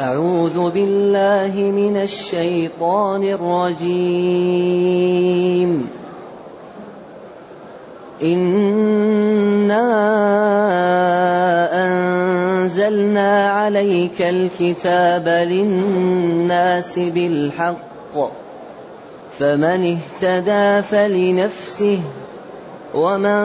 أعوذ بالله من الشيطان الرجيم. إنا أنزلنا عليك الكتاب للناس بالحق فمن اهتدى فلنفسه ومن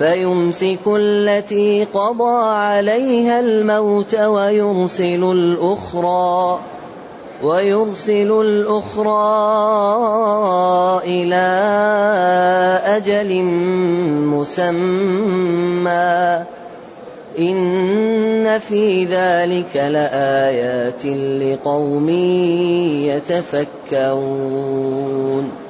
فيمسك التي قضى عليها الموت ويرسل الأخرى ويرسل الأخرى إلى أجل مسمى. إن في ذلك لآيات لقوم يتفكرون.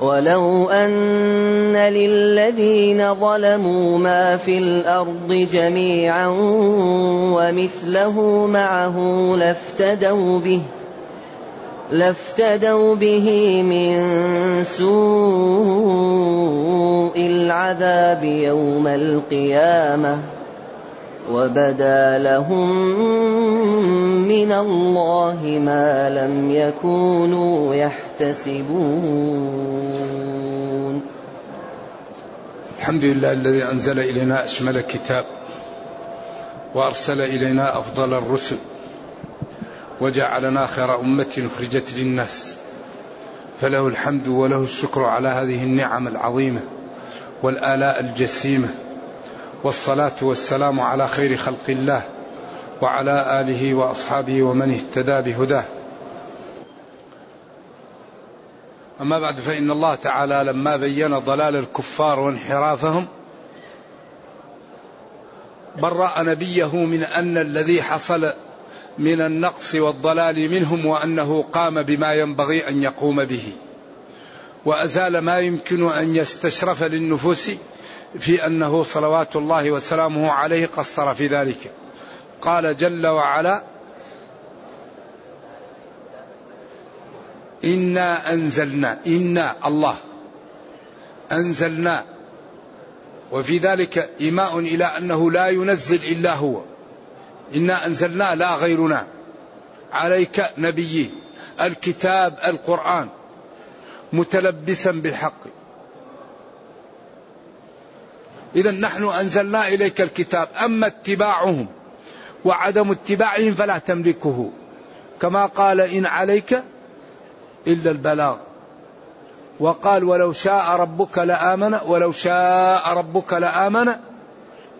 ولو أن للذين ظلموا ما في الأرض جميعا ومثله معه لافتدوا به لافتدوا به من سوء العذاب يوم القيامه وبدا لهم من الله ما لم يكونوا يحتسبون الحمد لله الذي أنزل إلينا أشمل كتاب وأرسل إلينا أفضل الرسل وجعلنا خير أمة أخرجت للناس فله الحمد وله الشكر على هذه النعم العظيمة والآلاء الجسيمة والصلاة والسلام على خير خلق الله وعلى آله وأصحابه ومن اهتدى بهداه. أما بعد فإن الله تعالى لما بين ضلال الكفار وانحرافهم برأ نبيه من أن الذي حصل من النقص والضلال منهم وأنه قام بما ينبغي أن يقوم به وأزال ما يمكن أن يستشرف للنفوس في أنه صلوات الله وسلامه عليه قصر في ذلك. قال جل وعلا إنا أنزلنا إنا الله أنزلنا. وفي ذلك إيماء إلى أنه لا ينزل إلا هو. إنا أنزلنا لا غيرنا. عليك نبي الكتاب القرآن متلبسا بالحق. إذا نحن أنزلنا إليك الكتاب. أما اتباعهم وعدم اتباعهم فلا تملكه. كما قال إن عليك إلا البلاغ. وقال ولو شاء ربك لآمن ولو شاء ربك لآمن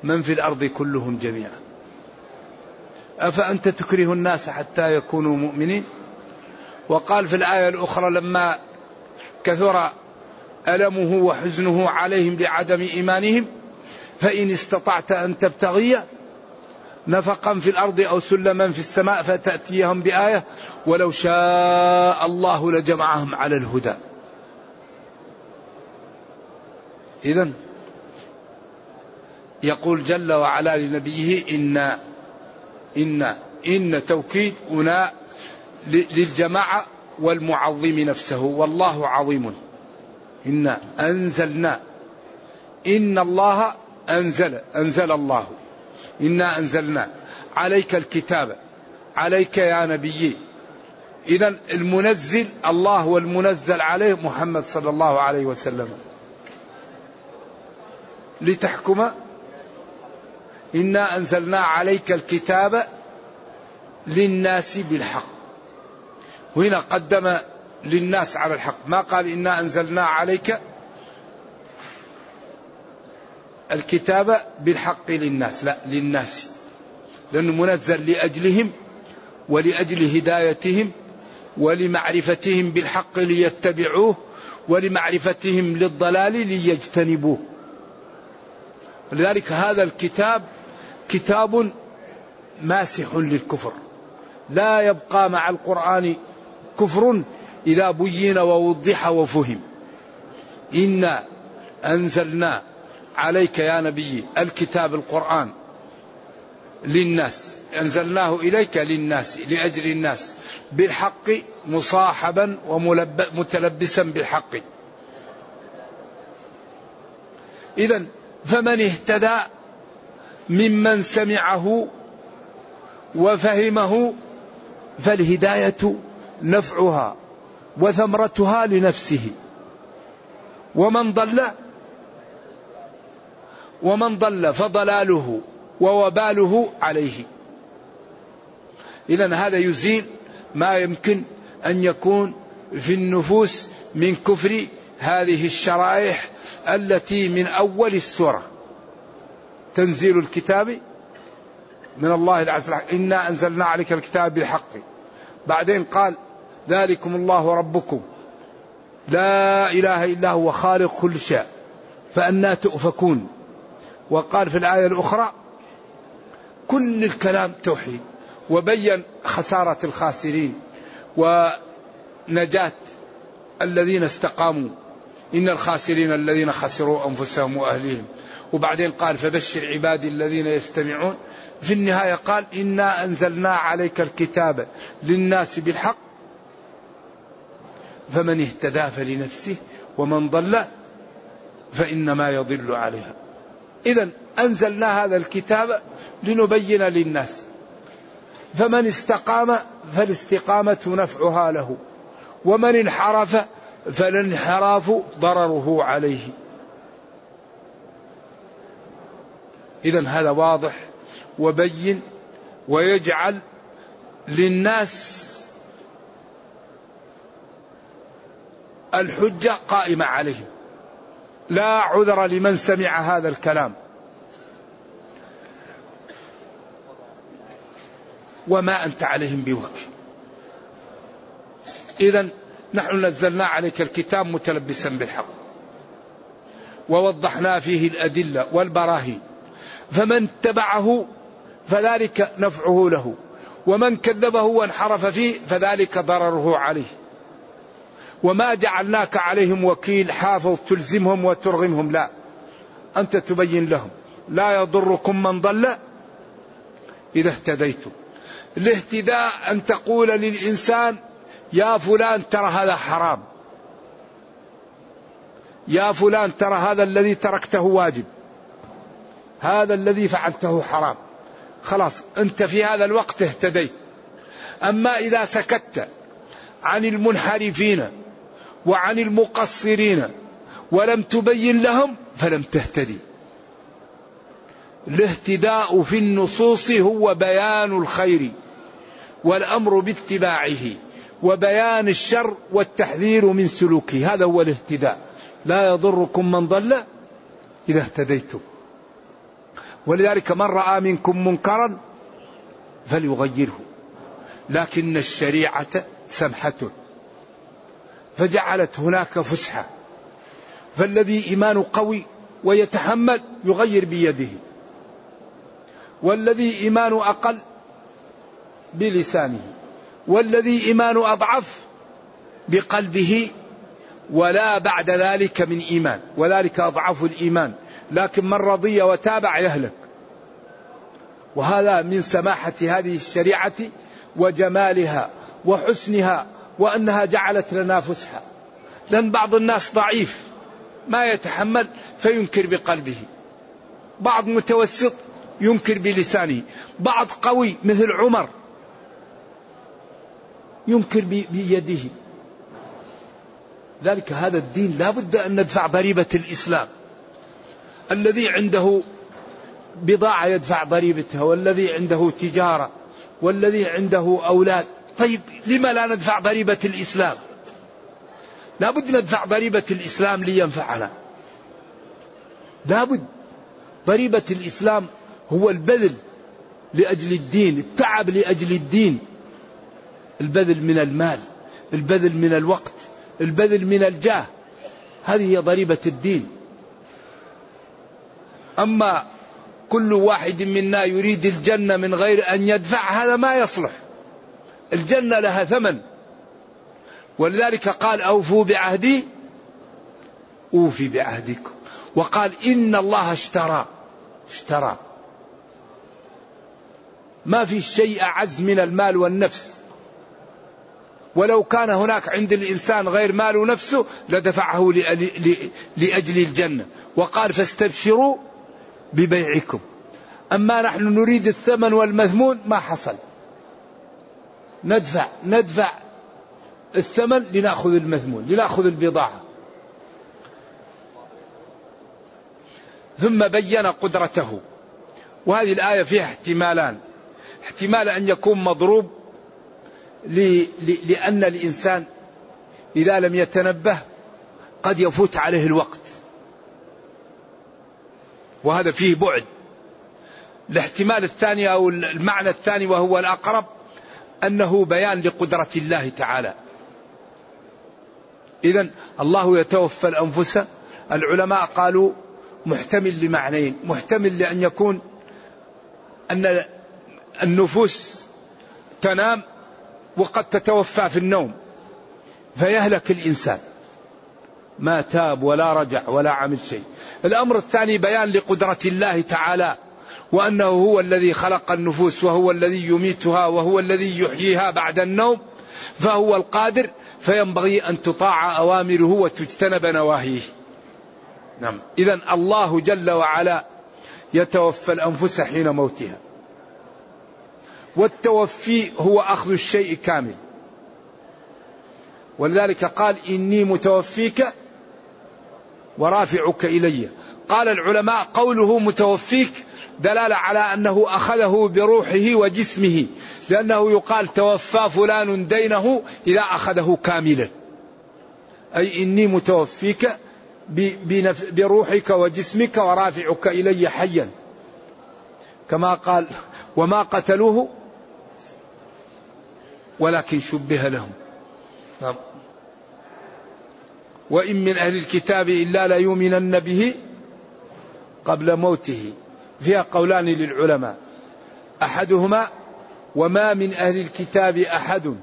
من في الأرض كلهم جميعا. أفأنت تكره الناس حتى يكونوا مؤمنين؟ وقال في الآية الأخرى لما كثر ألمه وحزنه عليهم بعدم إيمانهم فإن استطعت أن تبتغي نفقا في الأرض أو سلما في السماء فتأتيهم بآية ولو شاء الله لجمعهم على الهدى. اذا يقول جل وعلا لنبيه إن إن إن توكيد هنا للجماعة والمعظم نفسه والله عظيم. إنا أنزلنا إن الله أنزل أنزل الله. إنا أنزلنا. عليك الكتاب عليك يا نبي. إذا المنزل الله والمنزل عليه محمد صلى الله عليه وسلم. لتحكم إنا أنزلنا عليك الكتاب للناس بالحق. وهنا قدم للناس على الحق. ما قال إنا أنزلنا عليك الكتاب بالحق للناس. لا للناس. لأنه منزل لأجلهم ولأجل هدايتهم ولمعرفتهم بالحق ليتبعوه ولمعرفتهم للضلال ليجتنبوه. لذلك هذا الكتاب كتاب ماسح للكفر. لا يبقى مع القرآن كفر إذا بين ووضح وفهم. إنا أنزلنا عليك يا نبي الكتاب القرآن للناس. أنزلناه إليك للناس لأجل الناس. بالحق مصاحبا ومتلبسا بالحق. إذا فمن اهتدى ممن سمعه وفهمه فالهداية نفعها. وثمرتها لنفسه. ومن ضل ومن ضل فضلاله ووباله عليه. اذا هذا يزيل ما يمكن أن يكون في النفوس من كفر هذه الشرائح التي من أول السورة. تنزيل الكتاب من الله العز وجل إنا أنزلنا عليك الكتاب بالحق. بعدين قال ذلكم الله ربكم لا إله إلا هو خالق كل شيء فأنا تؤفكون. وقال في الآية الأخرى كل الكلام توحيد وبين خسارة الخاسرين ونجاة الذين استقاموا. إن الخاسرين الذين خسروا أنفسهم وأهليهم. وبعدين قال فبشر عبادي الذين يستمعون. في النهاية قال إنا أنزلنا عليك الكتاب للناس بالحق فمن اهتدى فلنفسه ومن ضل فإنما يضل عليها. إذا أنزلنا هذا الكتاب لنبين للناس. فمن استقام فالاستقامة نفعها له. ومن انحرف فالانحراف ضرره عليه. إذا هذا واضح وبين ويجعل للناس الحجة قائمة عليهم. لا عذر لمن سمع هذا الكلام. وما أنت عليهم بوكيل. إذا نحن نزلنا عليك الكتاب متلبسا بالحق. ووضحنا فيه الأدلة والبراهين. فمن اتبعه فذلك نفعه له. ومن كذبه وانحرف فيه فذلك ضرره عليه. وما جعلناك عليهم وكيل حافظ تلزمهم وترغمهم. لا أنت تبين لهم لا يضركم من ضل إذا اهتديتم. الاهتداء أن تقول للإنسان يا فلان ترى هذا حرام يا فلان ترى هذا الذي تركته واجب هذا الذي فعلته حرام. خلاص أنت في هذا الوقت اهتديت. أما إذا سكت عن المنحرفين وعن المقصرين ولم تبين لهم فلم تهتدي. الاهتداء في النصوص هو بيان الخير والأمر باتباعه وبيان الشر والتحذير من سلوكه. هذا هو الاهتداء. لا يضركم من ضل إذا اهتديتم. ولذلك من رأى منكم منكرا فليغيره. لكن الشريعة سمحة. فجعلت هناك فسحة. فالذي إيمانه قوي ويتحمل يغير بيده. والذي إيمانه أقل بلسانه. والذي إيمانه أضعف بقلبه. ولا بعد ذلك من إيمان. وذلك أضعف الإيمان. لكن من رضي وتابع يهلك وهذا من سماحة هذه الشريعة وجمالها وحسنها وأنها جعلت لنا فسحة. لأن بعض الناس ضعيف ما يتحمل فينكر بقلبه. بعض متوسط ينكر بلسانه. بعض قوي مثل عمر ينكر بيده. ذلك هذا الدين لا بد أن ندفع ضريبة الإسلام. الذي عنده بضاعة يدفع ضريبتها والذي عنده تجارة والذي عنده أولاد. طيب لما لا ندفع ضريبة الإسلام؟ لا بد ندفع ضريبة الإسلام لينفعنا. لا بد ضريبة الإسلام هو البذل لأجل الدين التعب لأجل الدين. البذل من المال البذل من الوقت البذل من الجاه. هذه هي ضريبة الدين. أما كل واحد منا يريد الجنة من غير أن يدفع هذا ما يصلح. الجنة لها ثمن. ولذلك قال أوفوا بعهدي أوفي بعهدكم. وقال إن الله اشترى اشترى. ما في شيء أعز من المال والنفس. ولو كان هناك عند الإنسان غير مال ونفسه لدفعه لأجل الجنة. وقال فاستبشروا ببيعكم. أما نحن نريد الثمن والمذمون ما حصل. ندفع ندفع الثمن لنأخذ المذمون لنأخذ البضاعة. ثم بين قدرته. وهذه الآية فيها احتمالان. احتمال أن يكون مضروب لأن الإنسان إذا لم يتنبه قد يفوت عليه الوقت. وهذا فيه بعد. الاحتمال الثاني أو المعنى الثاني وهو الأقرب أنه بيان لقدرة الله تعالى. إذا الله يتوفى الأنفس. العلماء قالوا محتمل لمعنيين. محتمل لأن يكون أن النفوس تنام وقد تتوفى في النوم. فيهلك الإنسان. ما تاب ولا رجع ولا عمل شيء. الأمر الثاني بيان لقدرة الله تعالى. وأنه هو الذي خلق النفوس وهو الذي يميتها وهو الذي يحييها بعد النوم فهو القادر فينبغي أن تطاع أوامره وتجتنب نواهيه. نعم. إذا الله جل وعلا يتوفى الأنفس حين موتها. والتوفي هو أخذ الشيء كامل. ولذلك قال إني متوفيك ورافعك إلي. قال العلماء قوله متوفيك دلالة على أنه أخذه بروحه وجسمه لأنه يقال توفى فلان دينه إذا أخذه كاملا. أي إني متوفيك بروحك وجسمك ورافعك إلي حيا. كما قال وما قتلوه ولكن شبه لهم. نعم. وإن من أهل الكتاب إلا ليؤمنن به قبل موته. فيها قولان للعلماء. أحدهما وما من أهل الكتاب أحد.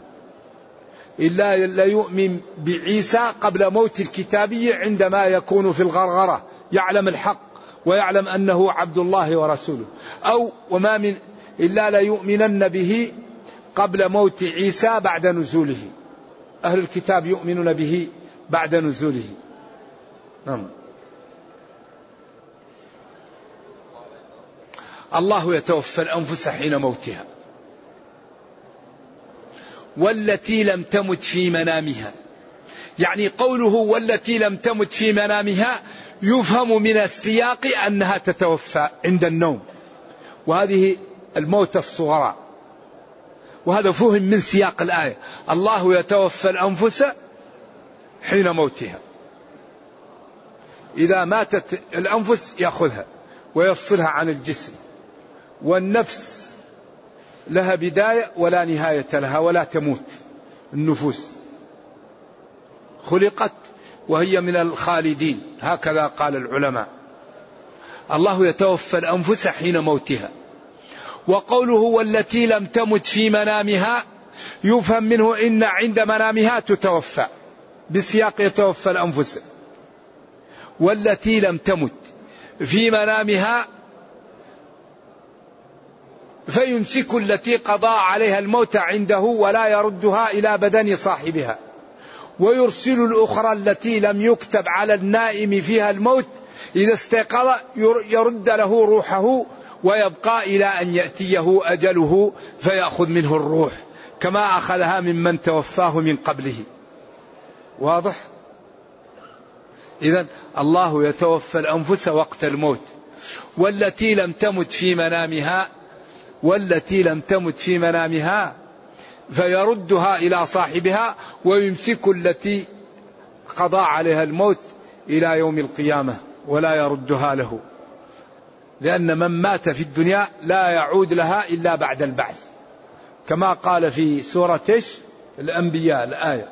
إلا ليؤمن بعيسى قبل موت الكتابي عندما يكون في الغرغرة يعلم الحق ويعلم أنه عبد الله ورسوله. أو وما من إلا ليؤمنن به قبل موت عيسى بعد نزوله. أهل الكتاب يؤمنون به بعد نزوله. نعم. الله يتوفى الأنفس حين موتها. والتي لم تمت في منامها. يعني قوله والتي لم تمت في منامها يفهم من السياق أنها تتوفى عند النوم. وهذه الموت الصغرى. وهذا فهم من سياق الآية. الله يتوفى الأنفس حين موتها. إذا ماتت الأنفس يأخذها ويفصلها عن الجسم. والنفس لها بداية ولا نهاية لها ولا تموت. النفوس خلقت وهي من الخالدين. هكذا قال العلماء. الله يتوفى الأنفس حين موتها. وقوله والتي لم تمت في منامها يفهم منه إن عند منامها تتوفى. بسياق يتوفى الأنفس. والتي لم تمت في منامها فيمسك التي قضى عليها الموت عنده ولا يردها إلى بدن صاحبها. ويرسل الأخرى التي لم يكتب على النائم فيها الموت. إذا استيقظ يرد له روحه ويبقى إلى أن يأتيه أجله فيأخذ منه الروح. كما أخذها ممن توفاه من قبله. واضح؟ إذا الله يتوفى الأنفس وقت الموت. والتي لم تمت في منامها والتي لم تمت في منامها فيردها إلى صاحبها ويمسك التي قضى عليها الموت إلى يوم القيامة ولا يردها له. لأن من مات في الدنيا لا يعود لها إلا بعد البعث. كما قال في سورة الأنبياء الآية.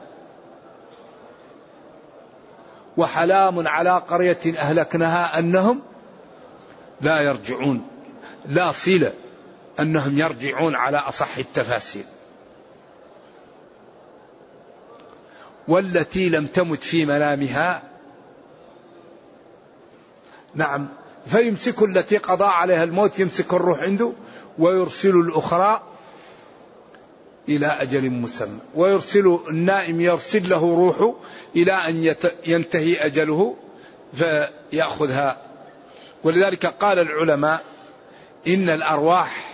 وحلام على قرية أهلكناها أنهم لا يرجعون. لا صلة. أنهم يرجعون على أصح التفاسير. والتي لم تمت في منامها نعم فيمسك التي قضى عليها الموت يمسك الروح عنده ويرسل الأخرى إلى أجل مسمى. ويرسل النائم يرسل له روحه إلى أن ينتهي أجله فيأخذها. ولذلك قال العلماء إن الأرواح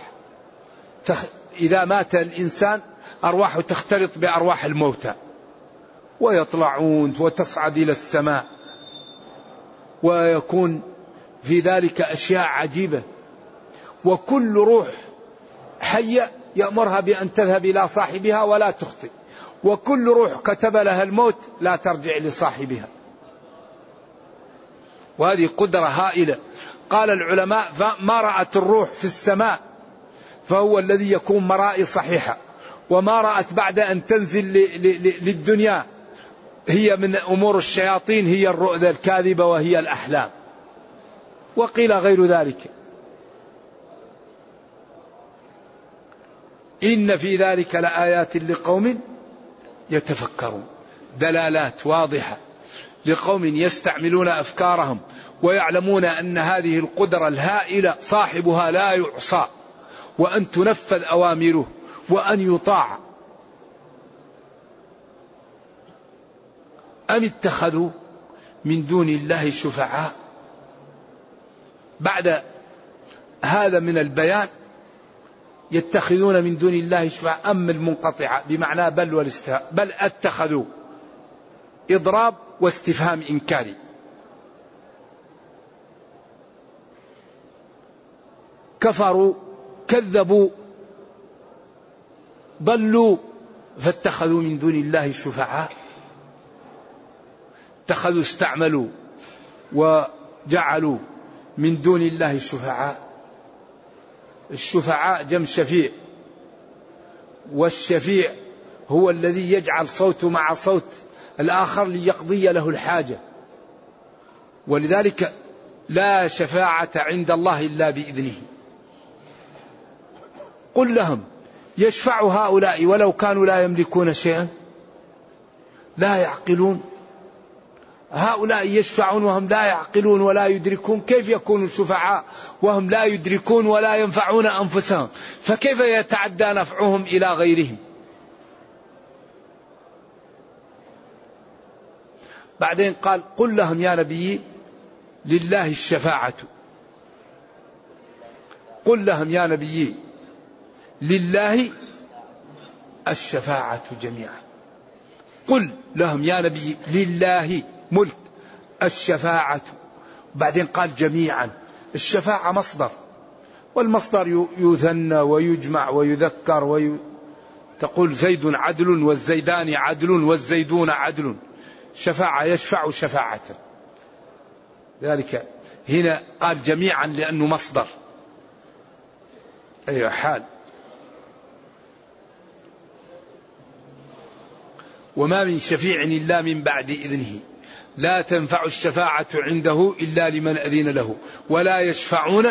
تخ... إذا مات الإنسان أرواحه تختلط بأرواح الموتى. ويطلعون وتصعد إلى السماء. ويكون في ذلك أشياء عجيبة. وكل روح حية يأمرها بأن تذهب إلى صاحبها ولا تخطئ. وكل روح كتب لها الموت لا ترجع لصاحبها. وهذه قدرة هائلة. قال العلماء ما رأت الروح في السماء فهو الذي يكون مرائي صحيحة. وما رأت بعد أن تنزل للدنيا هي من أمور الشياطين هي الرؤذة الكاذبة وهي الأحلام. وقيل غير ذلك. إن في ذلك لآيات لقوم يتفكرون. دلالات واضحة. لقوم يستعملون أفكارهم ويعلمون أن هذه القدرة الهائلة صاحبها لا يعصى. وأن تنفذ أوامره وأن يطاع. أم اتخذوا من دون الله شفعاء؟ بعد هذا من البيان يتخذون من دون الله شفعاء. أم المنقطعة بمعنى بل والاستفهام. بل اتخذوا. إضراب واستفهام إنكاري. كفروا كذبوا ضلوا فاتخذوا من دون الله شفعاء. اتخذوا استعملوا وجعلوا من دون الله شفعاء. الشفعاء جم شفيع والشفيع هو الذي يجعل صوته مع صوت الآخر ليقضي له الحاجة. ولذلك لا شفاعة عند الله إلا بإذنه. قل لهم يشفع هؤلاء ولو كانوا لا يملكون شيئا؟ لا يعقلون. هؤلاء يشفعون وهم لا يعقلون ولا يدركون. كيف يكونوا الشفعاء وهم لا يدركون ولا ينفعون أنفسهم؟ فكيف يتعدى نفعهم إلى غيرهم؟ بعدين قال قل لهم يا نبي لله الشفاعة. قل لهم يا نبي لله الشفاعة جميعا. قل لهم يا نبي لله ملك الشفاعة. بعدين قال جميعا الشفاعة مصدر. والمصدر يثنى ويجمع ويذكر وي... تقول زيد عدل والزيدان عدل والزيدون عدل. شفاعة يشفع شفاعة. ذلك هنا قال جميعا لأنه مصدر. أي حال. وما من شفيع إلا من بعد إذنه. لا تنفع الشفاعة عنده إلا لمن أذن له ولا يشفعون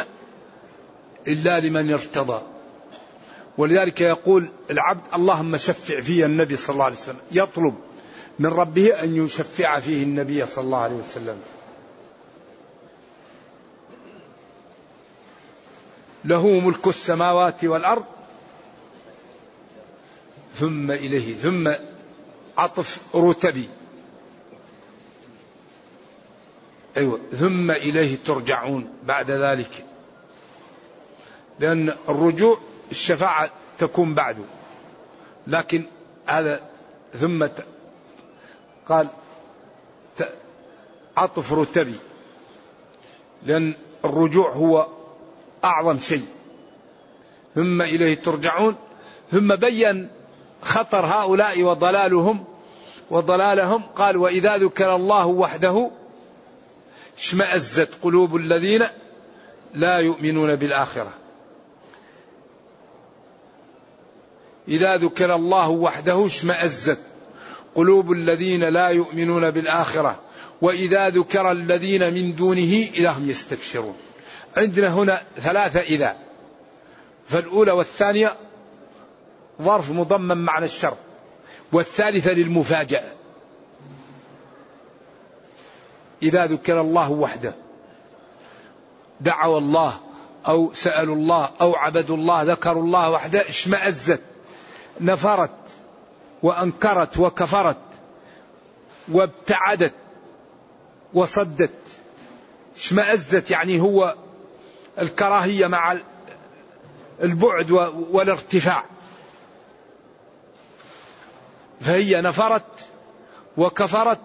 إلا لمن ارتضى. ولذلك يقول العبد اللهم شفع في النبي صلى الله عليه وسلم يطلب من ربه أن يشفع فيه النبي صلى الله عليه وسلم. له ملك السماوات والأرض ثم إليه ثم عطف رتبي. أيوة ثم إليه ترجعون بعد ذلك. لأن الرجوع الشفاعة تكون بعده. لكن هذا ثم قال عطف رتبي. لأن الرجوع هو أعظم شيء. ثم إليه ترجعون. ثم بين خطر هؤلاء وضلالهم وضلالهم. قال وإذا ذكر الله وحده اشمأزت قلوب الذين لا يؤمنون بالآخرة. إذا ذكر الله وحده اشمأزت قلوب الذين لا يؤمنون بالآخرة. وإذا ذكر الذين من دونه إذا هم يستبشرون. عندنا هنا ثلاثة إذا. فالأولى والثانية ظرف مضمن معنى الشر والثالثة للمفاجأة. إذا ذكر الله وحده دعوا الله أو سألوا الله أو عبدوا الله ذكروا الله وحده اشمأزت نفرت وأنكرت وكفرت وابتعدت وصدت. اشمأزت يعني هو الكراهية مع البعد والارتفاع. فهي نفرت وكفرت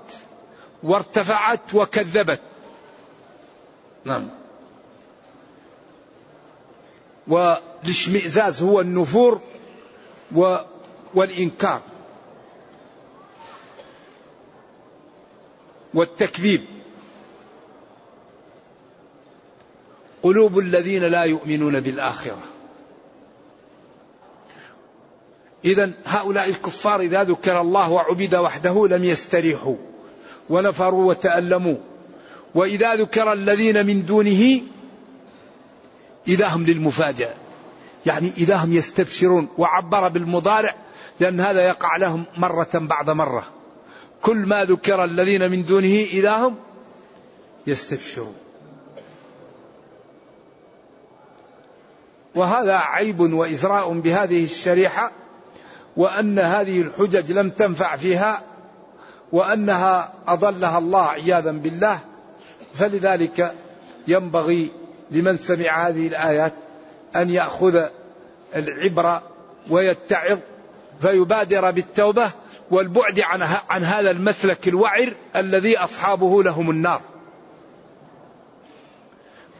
وارتفعت وكذبت. نعم. والاشمئزاز هو النفور و والإنكار والتكذيب. قلوب الذين لا يؤمنون بالآخرة. إذا هؤلاء الكفار إذا ذكر الله وعبد وحده لم يستريحوا ونفروا وتألموا. وإذا ذكر الذين من دونه إذا هم للمفاجأة. يعني إذا هم يستبشرون وعبر بالمضارع لأن هذا يقع لهم مرة بعد مرة. كل ما ذكر الذين من دونه إذا هم يستبشرون. وهذا عيب وإزراء بهذه الشريحة وأن هذه الحجج لم تنفع فيها وأنها أضلها الله عياذا بالله فلذلك ينبغي لمن سمع هذه الآيات أن يأخذ العبرة ويتعظ فيبادر بالتوبة والبعد عن, عن هذا المسلك الوعر الذي أصحابه لهم النار.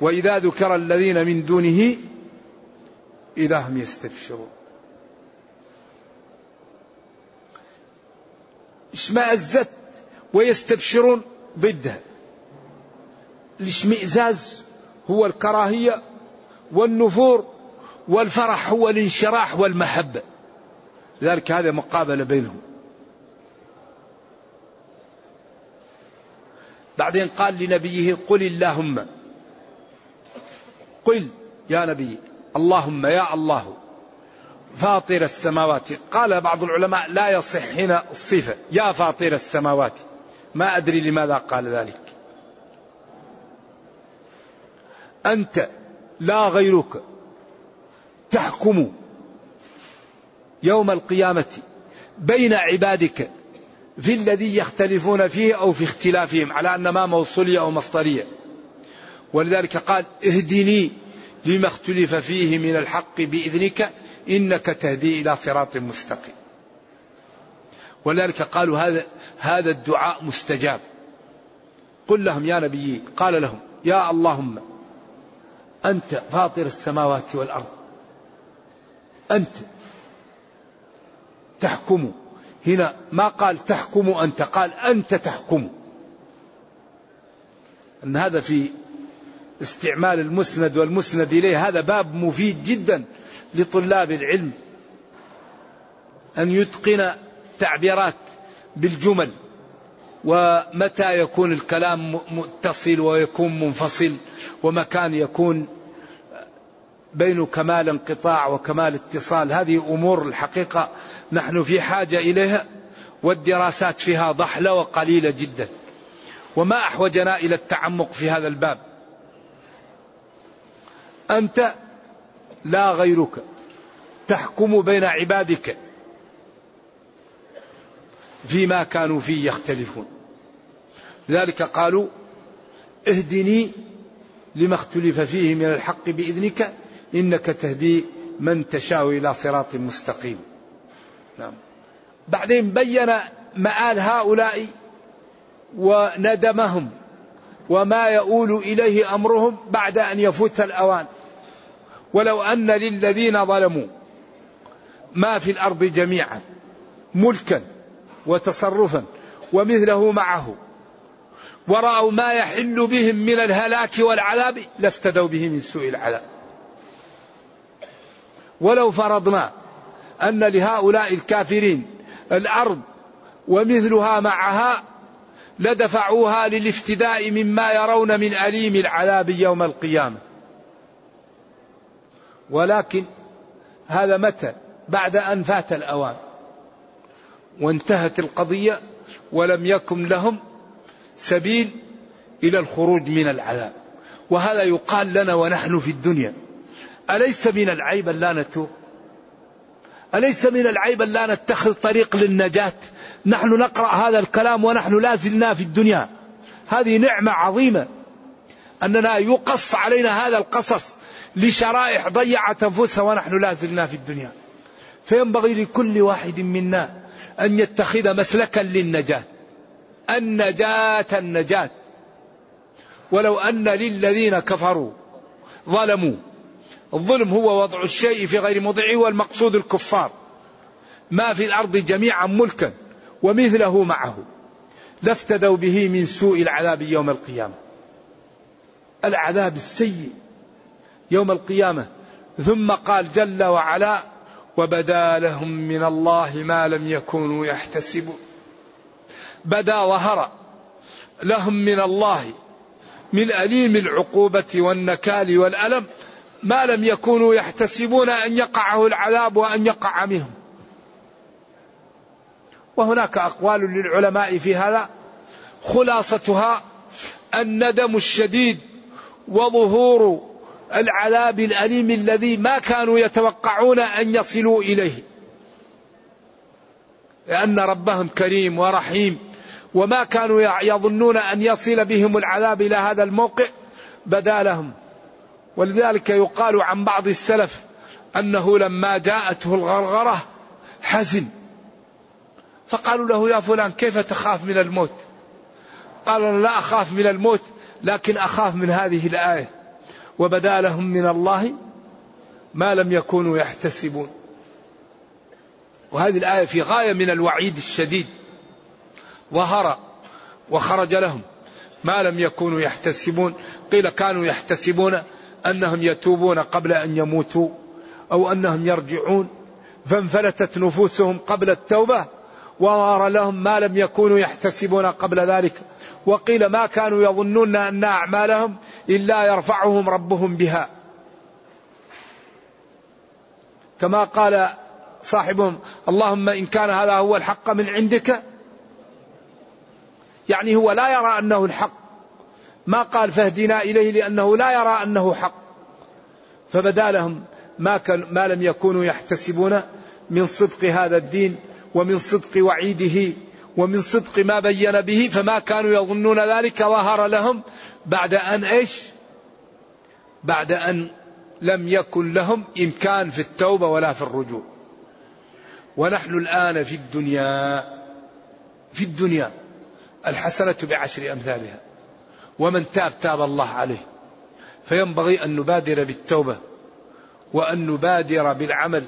وإذا ذكر الذين من دونه إذا هم يستبشرون. اشمأزت ويستبشرون ضدها. الاشمئزاز هو الكراهية والنفور والفرح هو الانشراح والمحبة لذلك هذا مقابلة بينهم. بعدين قال لنبيه قل اللهم. قل يا نبي اللهم يا الله. فاطر السماوات. قال بعض العلماء لا يصح هنا الصفة. يا فاطر السماوات. ما أدري لماذا قال ذلك. أنت لا غيرك تحكم يوم القيامة بين عبادك في الذي يختلفون فيه أو في اختلافهم على أن ما موصولية أو مصدرية. ولذلك قال اهدني لما اختلف فيه من الحق بإذنك إنك تهدي إلى صراط مستقيم. ولذلك قالوا هذا هذا الدعاء مستجاب. قل لهم يا نبي قال لهم يا اللهم أنت فاطر السماوات والأرض. أنت تحكم. هنا ما قال تحكم أنت قال أنت تحكم. أن هذا في استعمال المسند والمسند إليه. هذا باب مفيد جدا لطلاب العلم. أن يتقن تعبيرات بالجمل ومتى يكون الكلام متصل ويكون منفصل ومكان يكون بين كمال انقطاع وكمال اتصال. هذه أمور الحقيقة نحن في حاجة إليها والدراسات فيها ضحلة وقليلة جدا. وما أحوجنا إلى التعمق في هذا الباب. أنت لا غيرك تحكم بين عبادك فيما كانوا فيه يختلفون لذلك قالوا اهدني لما اختلف فيه من الحق بإذنك إنك تهدي من تشاء إلى صراط مستقيم. نعم. بعدين بين مآل هؤلاء وندمهم وما يؤول إليه أمرهم بعد أن يفوت الأوان. ولو أن للذين ظلموا ما في الأرض جميعا ملكا وتصرفا ومثله معه ورأوا ما يحل بهم من الهلاك والعذاب لافتدوا به من سوء العذاب. ولو فرضنا أن لهؤلاء الكافرين الأرض ومثلها معها لدفعوها للافتداء مما يرون من أليم العذاب يوم القيامة. ولكن هذا متى؟ بعد أن فات الأوان. وانتهت القضية ولم يكن لهم سبيل إلى الخروج من العذاب. وهذا يقال لنا ونحن في الدنيا. أليس من العيب أن لا نتوب؟ أليس من العيب أن لا نتخذ طريق للنجاة؟ نحن نقرأ هذا الكلام ونحن لا زلنا في الدنيا. هذه نعمة عظيمة. أننا يقص علينا هذا القصص. لشرائح ضيعت أنفسها ونحن لا زلنا في الدنيا. فينبغي لكل واحد منا أن يتخذ مسلكا للنجاة. النجاة النجاة. ولو أن للذين كفروا ظلموا. الظلم هو وضع الشيء في غير موضعه والمقصود الكفار. ما في الأرض جميعا ملكا ومثله معه. لافتدوا به من سوء العذاب يوم القيامة. العذاب السيء. يوم القيامة. ثم قال جل وعلا وبدا لهم من الله ما لم يكونوا يحتسبون. بدا ظهر لهم من الله من أليم العقوبة والنكال والألم ما لم يكونوا يحتسبون أن يقعه العذاب وأن يقع منهم. وهناك أقوال للعلماء في هذا. خلاصتها الندم الشديد وظهور العذاب الأليم الذي ما كانوا يتوقعون أن يصلوا إليه. لأن ربهم كريم ورحيم. وما كانوا يظنون أن يصل بهم العذاب إلى هذا الموقع بدا لهم. ولذلك يقال عن بعض السلف أنه لما جاءته الغرغرة حزن. فقالوا له يا فلان كيف تخاف من الموت؟ قال لا أخاف من الموت لكن أخاف من هذه الآية. وبدا لهم من الله ما لم يكونوا يحتسبون. وهذه الآية في غاية من الوعيد الشديد. ظهر وخرج لهم ما لم يكونوا يحتسبون. قيل كانوا يحتسبون أنهم يتوبون قبل أن يموتوا أو أنهم يرجعون. فانفلتت نفوسهم قبل التوبة وظهر لهم ما لم يكونوا يحتسبون قبل ذلك. وقيل ما كانوا يظنون أن أعمالهم إلا يرفعهم ربهم بها. كما قال صاحبهم اللهم إن كان هذا هو الحق من عندك. يعني هو لا يرى أنه الحق. ما قال فاهدنا إليه لأنه لا يرى أنه حق. فبدا لهم ما, كان ما لم يكونوا يحتسبون من صدق هذا الدين ومن صدق وعيده ومن صدق ما بين به فما كانوا يظنون ذلك ظهر لهم بعد أن إيش؟ بعد أن لم يكن لهم إمكان في التوبة ولا في الرجوع. ونحن الآن في الدنيا في الدنيا الحسنة بعشر أمثالها ومن تاب تاب الله عليه. فينبغي أن نبادر بالتوبة وأن نبادر بالعمل.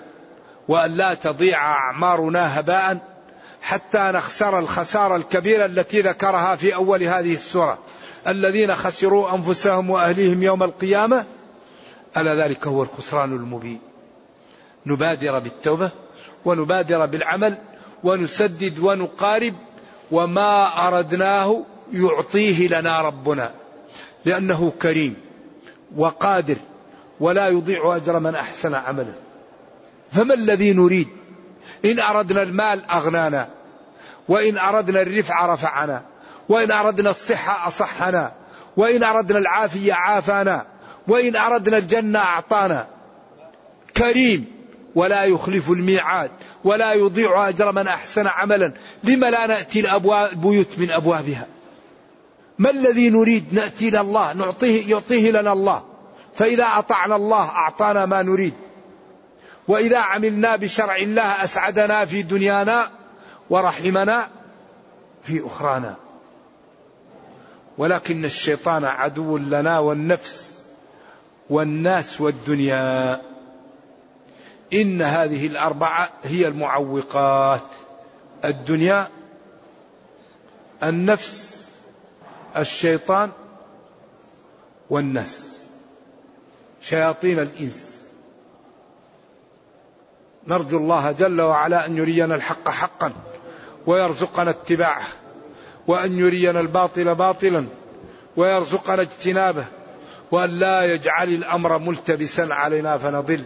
وأن لا تضيع أعمارنا هباء حتى نخسر الخسارة الكبيرة التي ذكرها في أول هذه السورة. الذين خسروا أنفسهم وأهليهم يوم القيامة ألا ذلك هو الخسران المبين. نبادر بالتوبة ونبادر بالعمل ونسدد ونقارب وما أردناه يعطيه لنا ربنا لأنه كريم وقادر ولا يضيع أجر من أحسن عملا فما الذي نريد؟ إن أردنا المال أغنانا وإن أردنا الرفع رفعنا وإن أردنا الصحة أصحنا وإن أردنا العافية عافانا وإن أردنا الجنة أعطانا. كريم ولا يخلف الميعاد ولا يضيع أجر من أحسن عملا. لما لا نأتي الأبواب البيوت من أبوابها؟ ما الذي نريد؟ نأتي إلى الله نعطيه يعطيه لنا الله. فإذا أطعنا الله أعطانا ما نريد. وإذا عملنا بشرع الله أسعدنا في دنيانا ورحمنا في أخرانا. ولكن الشيطان عدو لنا والنفس والناس والدنيا. إن هذه الأربعة هي المعوقات. الدنيا النفس الشيطان والناس. شياطين الإنس. نرجو الله جل وعلا أن يرينا الحق حقا ويرزقنا اتباعه وأن يرينا الباطل باطلا ويرزقنا اجتنابه وأن لا يجعل الأمر ملتبسا علينا فنضل.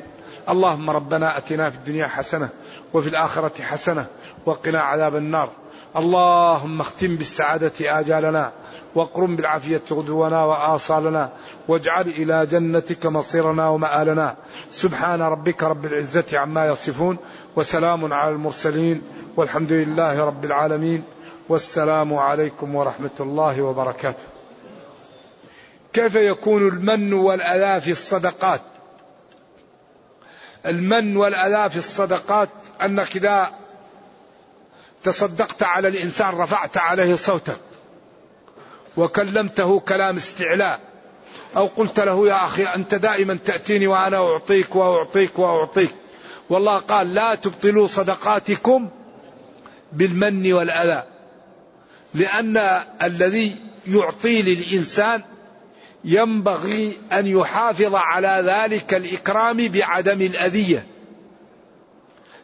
اللهم ربنا أتنا في الدنيا حسنة وفي الآخرة حسنة وقنا عذاب النار. اللهم اختم بالسعادة آجالنا واقرم بالعافية غدونا وآصالنا واجعل إلى جنتك مصيرنا ومآلنا. سبحان ربك رب العزة عما يصفون وسلام على المرسلين والحمد لله رب العالمين والسلام عليكم ورحمة الله وبركاته. كيف يكون المن والأذى في الصدقات؟ المن والأذى في الصدقات أنك إذا تصدقت على الإنسان رفعت عليه صوتك. وكلمته كلام استعلاء. أو قلت له يا أخي أنت دائما تأتيني وأنا أعطيك وأعطيك وأعطيك. والله قال لا تبطلوا صدقاتكم بالمن والأذى. لأن الذي يعطي للإنسان ينبغي أن يحافظ على ذلك الإكرام بعدم الأذية.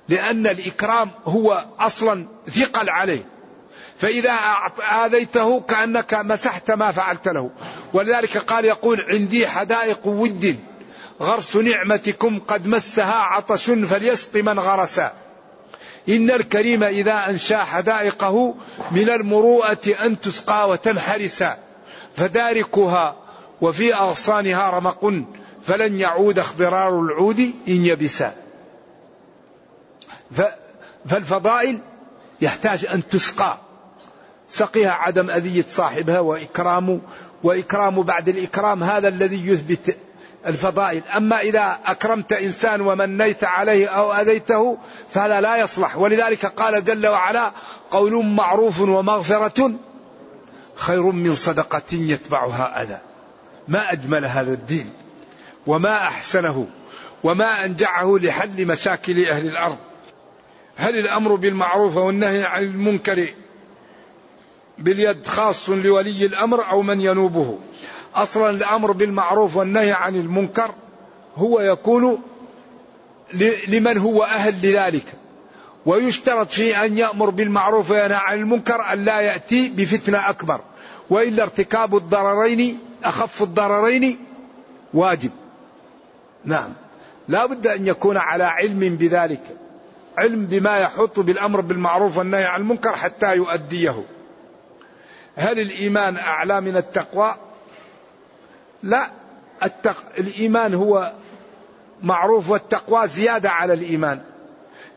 لأن الإكرام هو أصلا ثقل عليه. فإذا آذيته كأنك مسحت ما فعلت له. ولذلك قال يقول عندي حدائق ود. غرس نعمتكم قد مسها عطش فليسق من غرسا إن الكريم إذا أنشأ حدائقه من المروءة أن تسقى وتنحرسا فداركها وفي أغصانها رمق. فلن يعود اخضرار العود إن يبسا فالفضائل يحتاج أن تسقى سقيها عدم أذية صاحبها وإكرام وإكرام بعد الإكرام هذا الذي يثبت الفضائل. أما إذا أكرمت إنسان ومنيت عليه أو أذيته فهذا لا يصلح. ولذلك قال جل وعلا قول معروف ومغفرة خير من صدقة يتبعها أذى. ما أجمل هذا الدين وما أحسنه وما أنجعه لحل مشاكل أهل الأرض. هل الأمر بالمعروف والنهي عن المنكر باليد خاص لولي الأمر أو من ينوبه؟ أصلا الأمر بالمعروف والنهي عن المنكر هو يكون لمن هو أهل لذلك. ويشترط في أن يأمر بالمعروف وينهى عن المنكر أن لا يأتي بفتنة أكبر. وإلا ارتكاب الضررين أخف الضررين واجب. نعم. لا بد أن يكون على علم بذلك. علم بما يحط بالأمر بالمعروف والنهي عن المنكر حتى يؤديه. هل الإيمان أعلى من التقوى؟ لا التق... الإيمان هو معروف والتقوى زيادة على الإيمان.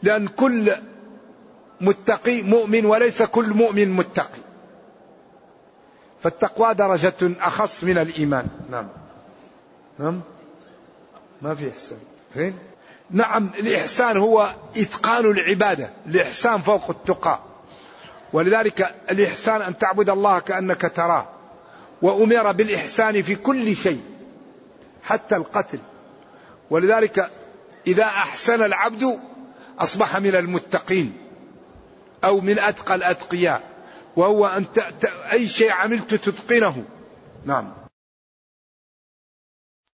لأن كل متقي مؤمن وليس كل مؤمن متقي. فالتقوى درجة أخص من الإيمان. نعم. نعم؟ ما في إحسان. فين؟ نعم الإحسان هو إتقان العبادة الإحسان فوق التقى. ولذلك الإحسان أن تعبد الله كأنك تراه. وأمر بالإحسان في كل شيء حتى القتل. ولذلك إذا أحسن العبد أصبح من المتقين أو من أتقى الأتقياء. وهو أن أي شيء عملت تتقنه. نعم.